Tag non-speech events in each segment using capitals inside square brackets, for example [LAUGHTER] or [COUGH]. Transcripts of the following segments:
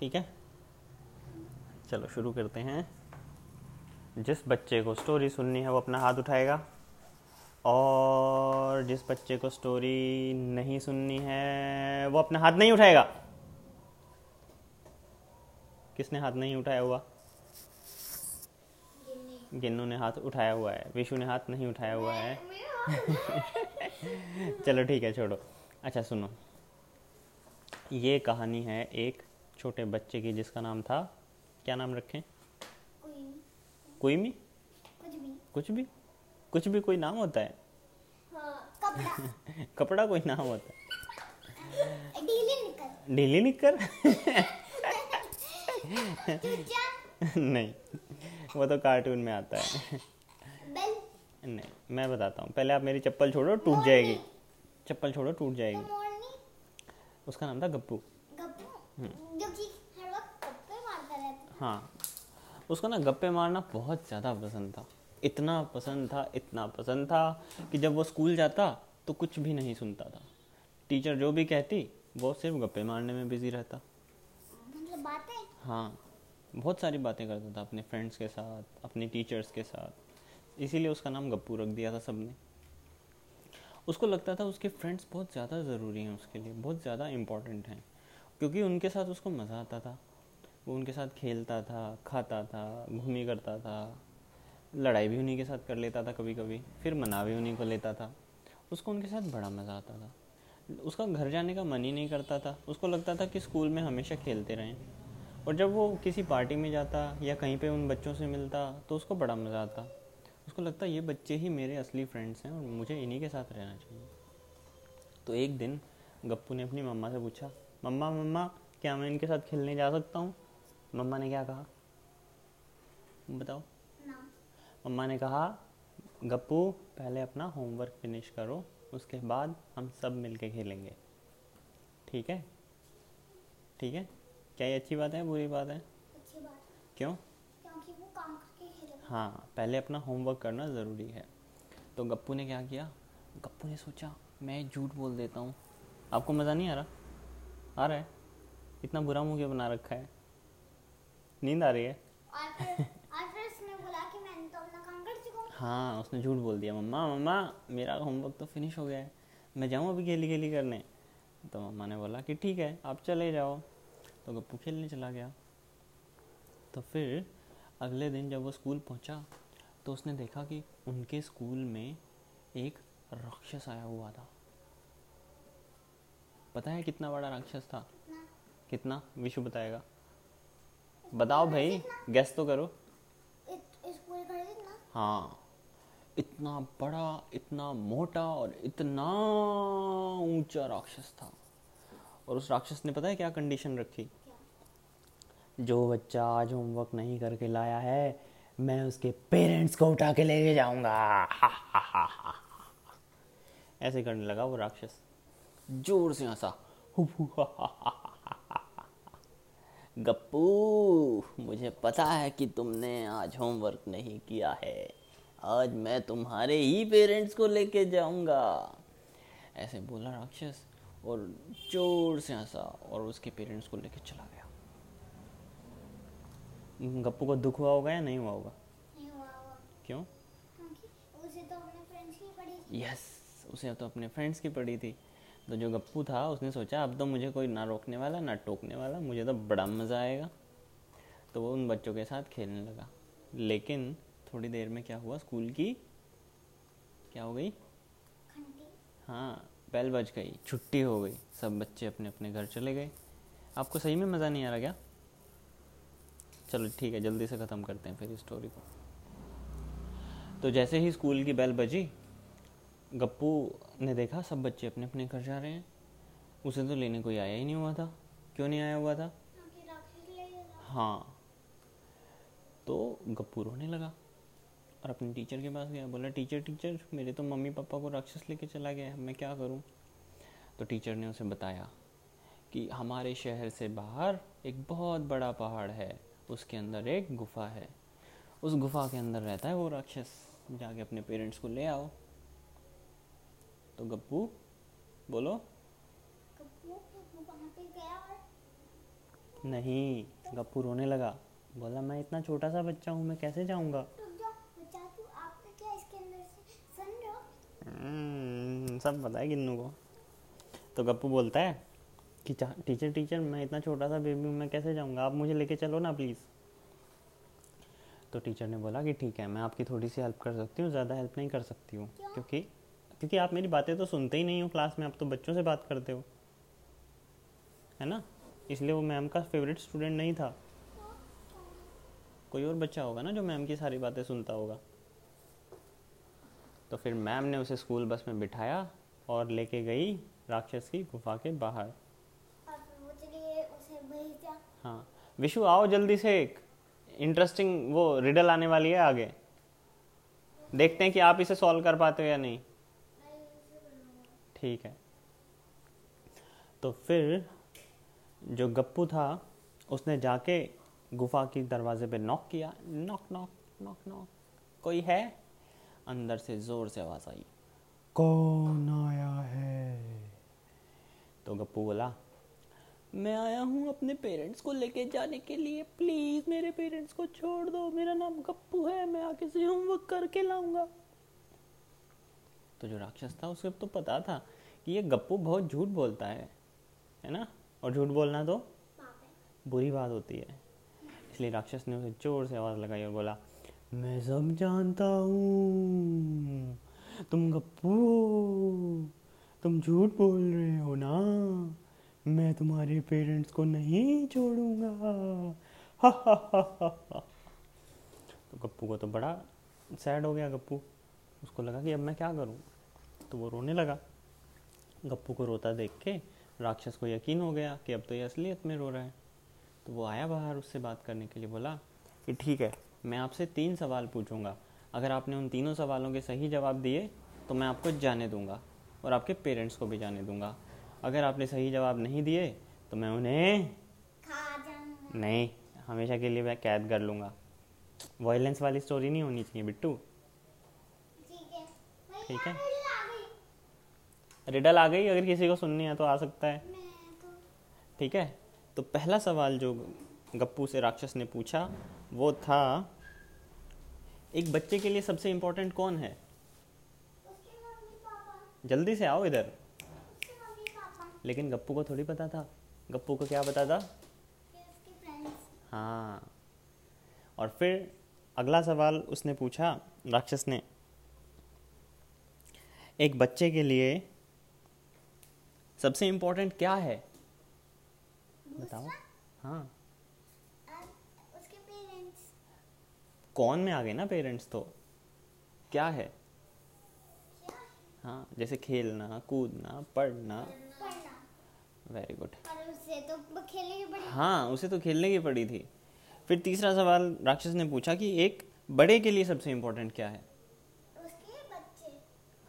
ठीक है? चलो शुरू करते हैं। जिस बच्चे को स्टोरी सुननी है वो अपना हाथ उठाएगा। और जिस बच्चे को स्टोरी नहीं सुननी है वो अपना हाथ नहीं उठाएगा। किसने हाथ नहीं उठाया हुआ? गिन्नू ने हाथ उठाया हुआ है। विशु ने हाथ नहीं उठाया हुआ है। [LAUGHS] चलो ठीक है, छोड़ो। अच्छा सुनो। ये कहानी है एक छोटे बच्चे की जिसका नाम था क्या नाम रखें? कोई भी। कुछ भी। कुछ भी? कुछ भी कोई नाम होता है? हाँ कपड़ा। [LAUGHS] कपड़ा कोई नाम होता है? ढीली निकर नहीं वो तो कार्टून में आता है। नहीं मैं बताता हूँ। पहले आप मेरी चप्पल छोड़ो टूट जाएगी। चप्पल छोड़ो टूट जाएगी। उसका नाम था गप्पू। हाँ। उसको ना गप्पे मारना बहुत ज़्यादा पसंद था। इतना पसंद था इतना पसंद था कि जब वो स्कूल जाता तो कुछ भी नहीं सुनता था। टीचर जो भी कहती वो सिर्फ़ गप्पे मारने में बिज़ी रहता। मतलब बातें? हाँ। बहुत सारी बातें करता था अपने फ्रेंड्स के साथ अपने टीचर्स के साथ। इसीलिए उसका नाम गप्पू रख दिया था सबने। उसको लगता था उसके फ्रेंड्स बहुत ज़्यादा ज़रूरी हैं उसके लिए बहुत ज़्यादा इम्पोर्टेंट हैं। क्योंकि उनके साथ उसको मज़ा आता था। वो उनके साथ खेलता था, खाता था, घूमी करता था, लड़ाई भी उन्हीं के साथ कर लेता था कभी कभी फिर मना भी उन्हीं को लेता था। उसको उनके साथ बड़ा मज़ा आता था। उसका घर जाने का मन ही नहीं करता था। उसको लगता था कि स्कूल में हमेशा खेलते रहें। और जब वो किसी पार्टी में जाता या कहीं पे उन बच्चों से मिलता तो उसको बड़ा मज़ा आता। उसको लगता ये बच्चे ही मेरे असली फ्रेंड्स हैं और मुझे इन्हीं के साथ रहना चाहिए। तो एक दिन गप्पू ने अपनी मम्मा से पूछा मम्मा मम्मा क्या मैं इनके साथ खेलने जा सकता हूँ? मम्मा ने क्या कहा? बताओ। मम्मा ने कहा गप्पू पहले अपना होमवर्क फिनिश करो उसके बाद हम सब मिलके खेलेंगे। ठीक है? ठीक है? क्या ये अच्छी बात है बुरी बात है? अच्छी बात क्यों? क्योंकि वो काम करके खेलेगा। हाँ पहले अपना होमवर्क करना ज़रूरी है। तो गप्पू ने क्या किया? गप्पू ने सोचा मैं झूठ बोल देता हूँ। आपको मज़ा नहीं आ रहा? आ रहा है? इतना बुरा मुँह क्यों बना रखा है? नींद आ रही है? और फिर और फिर उसने बोला कि मैंने तो अपना काम कर चुका हूँ। हाँ उसने झूठ बोल दिया। मम्मा मम्मा मेरा होमवर्क तो फिनिश हो गया है। मैं जाऊँ अभी खेली खेली करने? तो मम्मा ने बोला कि ठीक है आप चले जाओ। तो गप्पू खेलने चला गया। तो फिर अगले दिन जब वो स्कूल पहुँचा तो उसने देखा कि उनके स्कूल में एक राक्षस आया हुआ था। पता है कितना बड़ा राक्षस था? कितना? विशु बताएगा। बताओ भाई गैस तो करो। हाँ। इतना बड़ा इतना मोटा और इतना ऊँचा राक्षस था। और उस राक्षस ने पता है क्या कंडीशन रखी? जो बच्चा आज होमवर्क नहीं करके लाया है मैं उसके पेरेंट्स को उठा के लेके जाऊँगा। [LAUGHS] ऐसे करने लगा वो राक्षस। ज़ोर से हंसा। [LAUGHS] गप्पू मुझे पता है कि तुमने आज होमवर्क नहीं किया है। आज मैं तुम्हारे ही पेरेंट्स को लेके जाऊँगा। ऐसे बोला राक्षस और ज़ोर से हंसा और उसके पेरेंट्स को लेके चला गया। गप्पू को दुख हुआ होगा या नहीं हुआ होगा? नहीं हुआ हुआ क्यों? उसे तो अपने फ्रेंड्स की पड़ी थी। यस उसे तो अपने फ्रेंड्स की पड़ी थी। तो जो गप्पू था उसने सोचा अब तो मुझे कोई ना रोकने वाला ना टोकने वाला मुझे तो बड़ा मज़ा आएगा। तो वो उन बच्चों के साथ खेलने लगा। लेकिन थोड़ी देर में क्या हुआ? स्कूल की क्या हो गई? हाँ बेल बज गई छुट्टी हो गई सब बच्चे अपने अपने घर चले गए। आपको सही में मज़ा नहीं आ रहा क्या? चलो ठीक है जल्दी से ख़त्म करते हैं फिर इस स्टोरी को। तो जैसे ही स्कूल की बेल बजी गप्पू ने देखा सब बच्चे अपने अपने घर जा रहे हैं। उसे तो लेने कोई आया ही नहीं हुआ था। क्यों नहीं आया हुआ था? हाँ। तो गप्पू रोने लगा और अपने टीचर के पास गया। बोला टीचर टीचर मेरे तो मम्मी पापा को राक्षस लेके चला गया है। मैं क्या करूँ? तो टीचर ने उसे बताया कि हमारे शहर से बाहर एक बहुत बड़ा पहाड़ है। उसके अंदर एक गुफा है। उस गुफा के अंदर रहता है वो राक्षस। जाके अपने पेरेंट्स को ले आओ। तो गप्पू बोलो। गप्पू नहीं गप्पू रोने लगा। बोला मैं इतना छोटा सा बच्चा हूँ मैं कैसे जाऊँगा? हम्म, सब पता है गिन्नू को। तो गप्पू बोलता है कि टीचर टीचर मैं इतना छोटा सा बेबी हूँ मैं कैसे जाऊँगा? आप मुझे लेके चलो ना प्लीज़ तो टीचर ने बोला कि ठीक है मैं आपकी थोड़ी सी हेल्प कर सकती हूँ ज़्यादा हेल्प नहीं कर सकती हूँ क्यों? क्योंकि क्योंकि आप मेरी बातें तो सुनते ही नहीं हो क्लास में आप तो बच्चों से बात करते हो। है ना? इसलिए वो मैम का फेवरेट स्टूडेंट नहीं था। कोई और बच्चा होगा ना जो मैम की सारी बातें सुनता होगा? तो फिर मैम ने उसे स्कूल बस में बिठाया और लेके गई राक्षस की गुफा के बाहर। हाँ। विशु आओ जल्दी से एक इंटरेस्टिंग वो रिडल आने वाली है आगे। देखते हैं कि आप इसे सॉल्व कर पाते हो या नहीं। ठीक है। तो फिर जो गप्पू था उसने जाके गुफा की दरवाजे पे नॉक किया। नॉक नॉक नॉक नॉक कोई है? अंदर से ज़ोर से आवाज़ आई। कौन आया है? तो गप्पू बोला मैं आया हूँ अपने पेरेंट्स को लेके जाने के लिए। प्लीज़ मेरे पेरेंट्स को छोड़ दो। मेरा नाम गप्पू है। मैं आगे से होमवर्क करके लाऊँगा। तो जो राक्षस था, उसे तो पता था कि ये गप्पू बहुत झूठ बोलता है है ना? और झूठ बोलना तो बुरी बात होती है। इसलिए राक्षस ने उसे ज़ोर से आवाज़ लगाई और बोला, मैं सब जानता हूँ। तुम गप्पू तुम झूठ बोल रहे हो ना? मैं तुम्हारे पेरेंट्स को नहीं छोड़ूँगा। हा हा हा हा हा तो गप्पू को तो बड़ा सैड हो गया गप्पू। उसको लगा कि अब मैं क्या करूँ? तो वो रोने लगा। गप्पू को रोता देख के राक्षस को यकीन हो गया कि अब तो ये असलियत में रो रहा है। तो वो आया बाहर उससे बात करने के लिए बोला कि ठीक है मैं आपसे तीन सवाल पूछूँगा। अगर आपने उन तीनों सवालों के सही जवाब दिए तो मैं आपको जाने दूँगा और आपके पेरेंट्स को भी जाने दूँगा। अगर आपने सही जवाब नहीं दिए तो मैं उन्हें नहीं हमेशा के लिए मैं कैद कर लूँगा। वायलेंस वाली स्टोरी नहीं होनी चाहिए बिट्टू। ठीक है। रिडल आ गई अगर किसी को सुननी है तो आ सकता है। ठीक है? तो पहला सवाल जो गप्पू से राक्षस ने पूछा, वो था, एक बच्चे के लिए सबसे इम्पोर्टेंट कौन है? जल्दी से आओ इधर। लेकिन गप्पू को थोड़ी पता था। गप्पू को क्या पता था? हाँ। और फिर अगला सवाल उसने पूछा, राक्षस ने एक बच्चे के लिए सबसे इम्पोर्टेंट क्या है? बताओ। हाँ। कौन में आ गए ना पेरेंट्स तो? क्या है? हाँ? जैसे खेलना कूदना पढ़ना। वेरी गुड तो हाँ उसे तो खेलने की पड़ी थी। फिर तीसरा सवाल राक्षस ने पूछा कि एक बड़े के लिए सबसे इम्पोर्टेंट क्या है?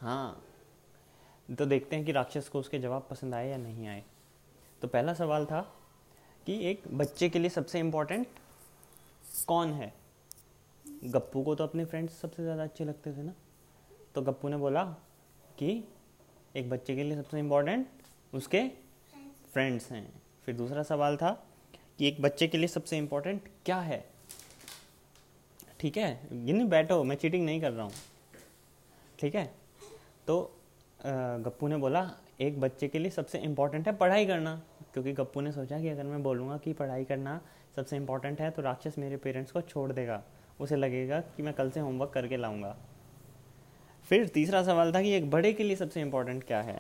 हाँ। तो देखते हैं कि राक्षस को उसके जवाब पसंद आए या नहीं आए। तो पहला सवाल था कि एक बच्चे के लिए सबसे इम्पोर्टेंट कौन है? गप्पू को तो अपने फ्रेंड्स सबसे ज़्यादा अच्छे लगते थे ना। तो गप्पू ने बोला कि एक बच्चे के लिए सबसे इम्पोर्टेंट उसके फ्रेंड्स हैं। फिर दूसरा सवाल था कि एक बच्चे के लिए सबसे इम्पोर्टेंट क्या है? ठीक है गिन्नी बैठो, मैं चीटिंग नहीं कर रहा हूँ। ठीक है? तो गप्पू ने बोला एक बच्चे के लिए सबसे इम्पोर्टेंट है पढ़ाई करना। क्योंकि गप्पू ने सोचा कि अगर मैं बोलूँगा कि पढ़ाई करना सबसे इम्पोर्टेंट है तो राक्षस मेरे पेरेंट्स को छोड़ देगा। उसे लगेगा कि मैं कल से होमवर्क करके लाऊँगा। फिर तीसरा सवाल था कि एक बड़े के लिए सबसे इम्पोर्टेंट क्या है?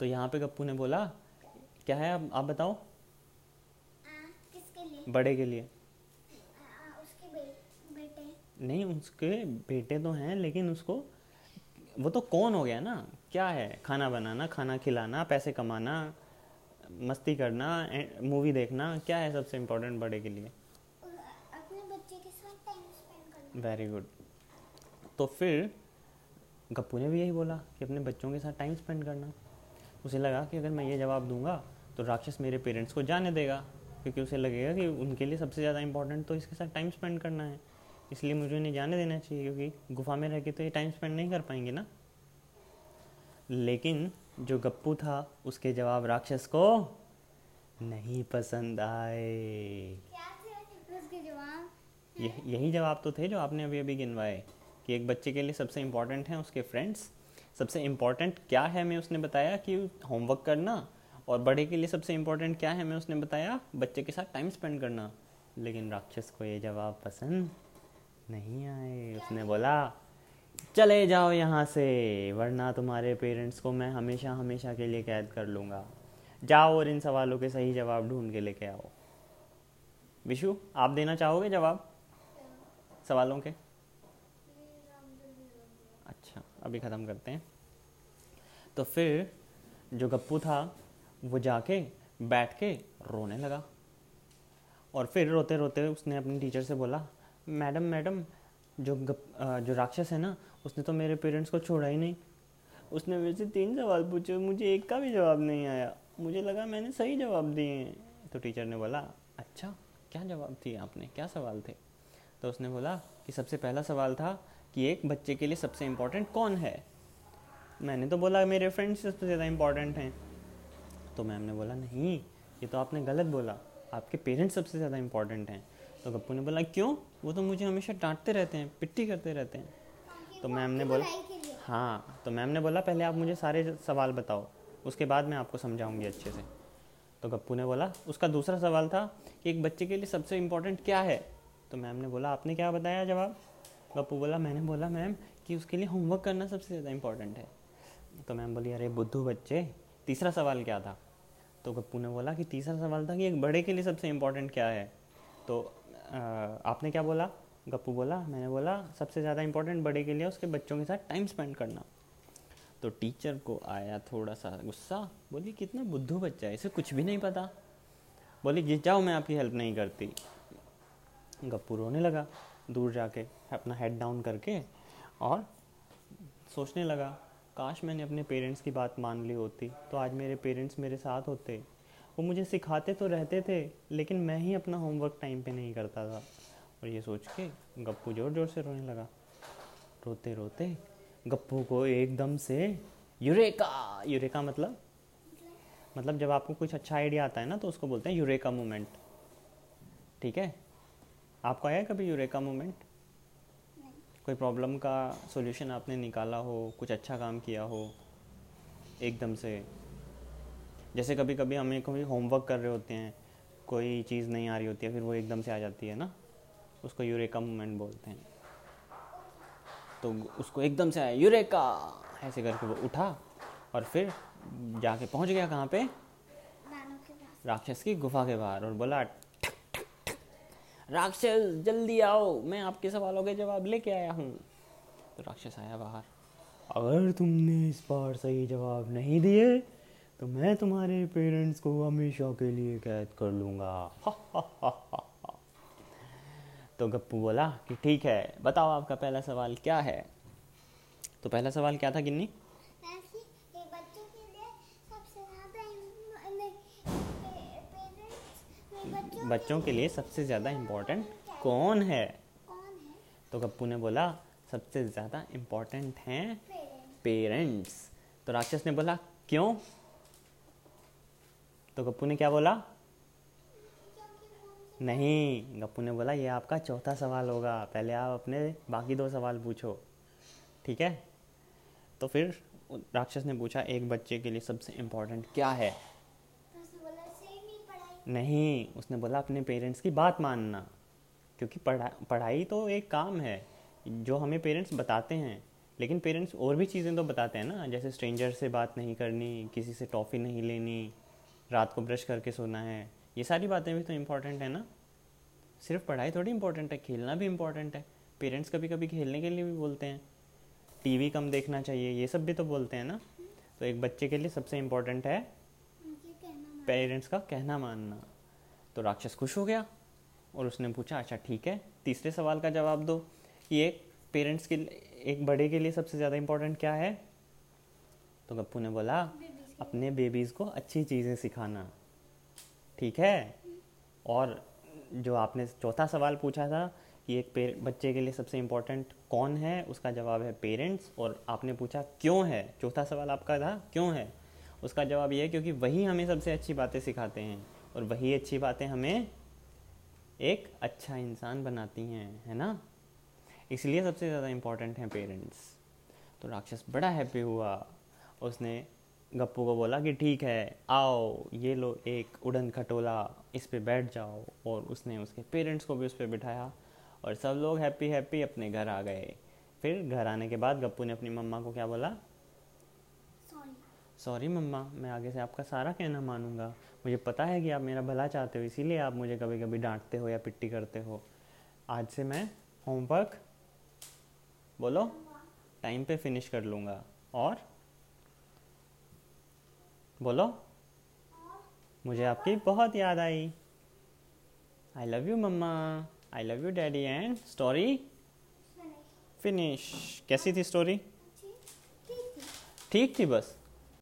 तो यहाँ पे गप्पू ने बोला क्या है? आप, आप बताओ। आ, किसके लिए? बड़े के लिए। आ, उसके बे, बेटे। नहीं उसके बेटे तो हैं लेकिन उसको वो तो कौन हो गया ना? क्या है? खाना बनाना खाना खिलाना पैसे कमाना मस्ती करना मूवी देखना क्या है सबसे इम्पोर्टेंट बड़े के लिए? उ- अपने बच्चे के साथ टाइम स्पेंड करना। वेरी गुड तो फिर गप्पू ने भी यही बोला कि अपने बच्चों के साथ टाइम स्पेंड करना। उसे लगा कि अगर मैं ये जवाब दूँगा तो राक्षस मेरे पेरेंट्स को जाने देगा क्योंकि उसे लगेगा कि उनके लिए सबसे ज़्यादा इंपॉर्टेंट तो इसके साथ टाइम स्पेंड करना है। इसलिए मुझे उन्हें जाने देना चाहिए, क्योंकि गुफा में रह के तो ये टाइम स्पेंड नहीं कर पाएँगे ना। लेकिन जो गप्पू था, उसके जवाब राक्षस को नहीं पसंद आए। यही जवाब तो थे जो आपने अभी अभी गिनवाए, कि एक बच्चे के लिए सबसे इम्पोर्टेंट हैं उसके फ्रेंड्स सबसे इम्पोर्टेंट क्या है मैं उसने बताया कि होमवर्क करना? और बड़े के लिए सबसे इम्पोर्टेंट क्या है मैं उसने बताया? बच्चे के साथ टाइम स्पेंड करना। लेकिन राक्षस को ये जवाब पसंद नहीं आए। उसने बोला, चले जाओ यहाँ से, वरना तुम्हारे पेरेंट्स को मैं हमेशा हमेशा के लिए कैद कर लूँगा। जाओ और इन सवालों के सही जवाब ढूंढ के लेके आओ। विशु, आप देना चाहोगे जवाब? सवालों के? अच्छा अभी ख़त्म करते हैं। तो फिर जो गप्पू था, वो जाके, बैठ के रोने लगा। और फिर रोते रोते उसने अपनी टीचर से बोला मैडम मैडम जो गप, जो राक्षस है ना उसने तो मेरे पेरेंट्स को छोड़ा ही नहीं। उसने मेरे से तीन सवाल पूछे मुझे एक का भी जवाब नहीं आया। मुझे लगा मैंने सही जवाब दिए हैं। तो टीचर ने बोला अच्छा क्या जवाब दिए आपने? क्या सवाल थे? तो उसने बोला कि सबसे पहला सवाल था कि एक बच्चे के लिए सबसे इम्पोर्टेंट कौन है? मैंने तो बोला मेरे फ्रेंड्स सबसे ज़्यादा इम्पोर्टेंट हैं। तो मैम ने बोला नहीं ये तो आपने गलत बोला। आपके पेरेंट्स सबसे ज़्यादा इम्पोर्टेंट हैं। तो गप्पू ने बोला क्यों? वो तो मुझे हमेशा डांटते रहते हैं पिट्टी करते रहते हैं। तो मैम ने बोला हाँ तो मैम ने बोला पहले आप मुझे सारे सवाल बताओ उसके बाद मैं आपको समझाऊँगी अच्छे से। तो गप्पू ने बोला उसका दूसरा सवाल था कि एक बच्चे के लिए सबसे इम्पोर्टेंट क्या है? तो मैम ने बोला आपने क्या बताया जवाब? गप्पू बोला मैंने बोला मैम कि उसके लिए होमवर्क करना सबसे ज़्यादा इम्पोर्टेंट है। तो मैम बोली अरे बुद्धू बच्चे तीसरा सवाल क्या था? तो गप्पू ने बोला कि तीसरा सवाल था कि एक बड़े के लिए सबसे इम्पोर्टेंट क्या है? तो आपने क्या बोला? गप्पू बोला, मैंने बोला, सबसे ज़्यादा इम्पोर्टेंट बड़े के लिए उसके बच्चों के साथ टाइम स्पेंड करना। तो टीचर को आया थोड़ा सा गुस्सा, बोली, कितना बुद्धू बच्चा है, इसे कुछ भी नहीं पता। बोली, गिर जाओ, मैं आपकी हेल्प नहीं करती। गप्पू रोने लगा, दूर जाके अपना हेड डाउन करके और सोचने लगा, काश मैंने अपने पेरेंट्स की बात मान ली होती तो आज मेरे पेरेंट्स मेरे साथ होते। वो मुझे सिखाते तो रहते थे लेकिन मैं ही अपना होमवर्क टाइम पे नहीं करता था। और ये सोच के गप्पू ज़ोर ज़ोर से रोने लगा। रोते रोते गप्पू को एकदम से यूरेका! यूरेका मतलब? मतलब जब आपको कुछ अच्छा आइडिया आता है ना तो उसको बोलते हैं यूरेका मोमेंट ठीक है? आपको आया कभी यूरेका मोमेंट कोई प्रॉब्लम का सॉल्यूशन आपने निकाला हो कुछ अच्छा काम किया हो एकदम से? जैसे कभी कभी हमें कभी होमवर्क कर रहे होते हैं कोई चीज़ नहीं आ रही होती है फिर वो एकदम से आ जाती है ना उसको यूरेका मोमेंट बोलते हैं। तो उसको एकदम से आया यूरेका ऐसे करके वो उठा और फिर जाके पहुँच गया कहाँ पे? राक्षस की गुफा के बाहर और बोला ठक ठक ठक। राक्षस जल्दी आओ मैं आपके सवालों के जवाब लेके आया हूँ। तो राक्षस आया बाहर। अगर तुमने इस बार सही जवाब नहीं दिए तो मैं तुम्हारे पेरेंट्स को हमेशा के लिए कैद कर लूँगा। तो गप्पू बोला कि ठीक है बताओ आपका पहला सवाल क्या है? तो पहला सवाल क्या था गिन्नी? बच्चे के लिए सबसे ज़्यादा इम्पोर्टेंट कौन है? तो गप्पू ने बोला सबसे ज़्यादा इम्पोर्टेंट हैं पेरेंट्स। तो राक्षस ने बोला क्यों? तो गप्पू ने क्या बोला? नहीं, गप्पू ने बोला, ये आपका चौथा सवाल होगा। पहले आप अपने बाकी दो सवाल पूछो। ठीक है? तो फिर राक्षस ने पूछा, एक बच्चे के लिए सबसे इम्पोर्टेंट क्या है? नहीं, उसने बोला, अपने पेरेंट्स की बात मानना। क्योंकि पढ़ा, पढ़ाई तो एक काम है, जो हमें पेरेंट्स बताते हैं। लेकिन पेरेंट्स और भी चीज़ें तो बताते हैं ना, जैसे स्ट्रेंजर से बात नहीं करनी, किसी से टॉफ़ी नहीं लेनी रात को ब्रश करके सोना है। ये सारी बातें भी तो इम्पोर्टेंट है ना। सिर्फ़ पढ़ाई थोड़ी इम्पोर्टेंट है खेलना भी इम्पोर्टेंट है। पेरेंट्स कभी कभी खेलने के लिए भी बोलते हैं। टीवी कम देखना चाहिए ये सब भी तो बोलते हैं ना। तो एक बच्चे के लिए सबसे इम्पोर्टेंट है पेरेंट्स का कहना मानना। तो राक्षस खुश हो गया और उसने पूछा अच्छा ठीक है तीसरे सवाल का जवाब दो। कि एक पेरेंट्स के लिए एक बड़े के लिए सबसे ज़्यादा इम्पोर्टेंट क्या है? तो गप्पू ने बोला अपने बेबीज़ को अच्छी चीज़ें सिखाना। ठीक है? और जो आपने चौथा सवाल पूछा था कि एक पे, बच्चे के लिए सबसे इम्पोर्टेंट कौन है? उसका जवाब है पेरेंट्स और आपने पूछा क्यों है? चौथा सवाल आपका था, क्यों है? उसका जवाब ये है क्योंकि वही हमें सबसे अच्छी बातें सिखाते हैं और वही अच्छी बातें हमें एक अच्छा इंसान बनाती हैं, है ना? इसलिए सबसे ज़्यादा इम्पोर्टेंट हैं पेरेंट्स तो राक्षस बड़ा हैप्पी हुआ। उसने गप्पू को बोला कि ठीक है आओ ये लो एक उड़न खटोला इस पे बैठ जाओ। और उसने उसके पेरेंट्स को भी उस पर बिठाया और सब लोग हैप्पी हैप्पी अपने घर आ गए। फिर घर आने के बाद गप्पू ने अपनी मम्मा को क्या बोला? सॉरी सॉरी मम्मा मैं आगे से आपका सारा कहना मानूँगा। मुझे पता है कि आप मेरा भला चाहते हो इसीलिए आप मुझे कभी कभी डांटते हो या पिट्टी करते हो। आज से मैं होमवर्क बोलो टाइम पे फिनिश कर लूँगा। और बोलो। मुझे आपकी बहुत याद आई। I love you mama. I love you daddy and story finish कैसी थी स्टोरी ठीक थी। ठीक थी बस।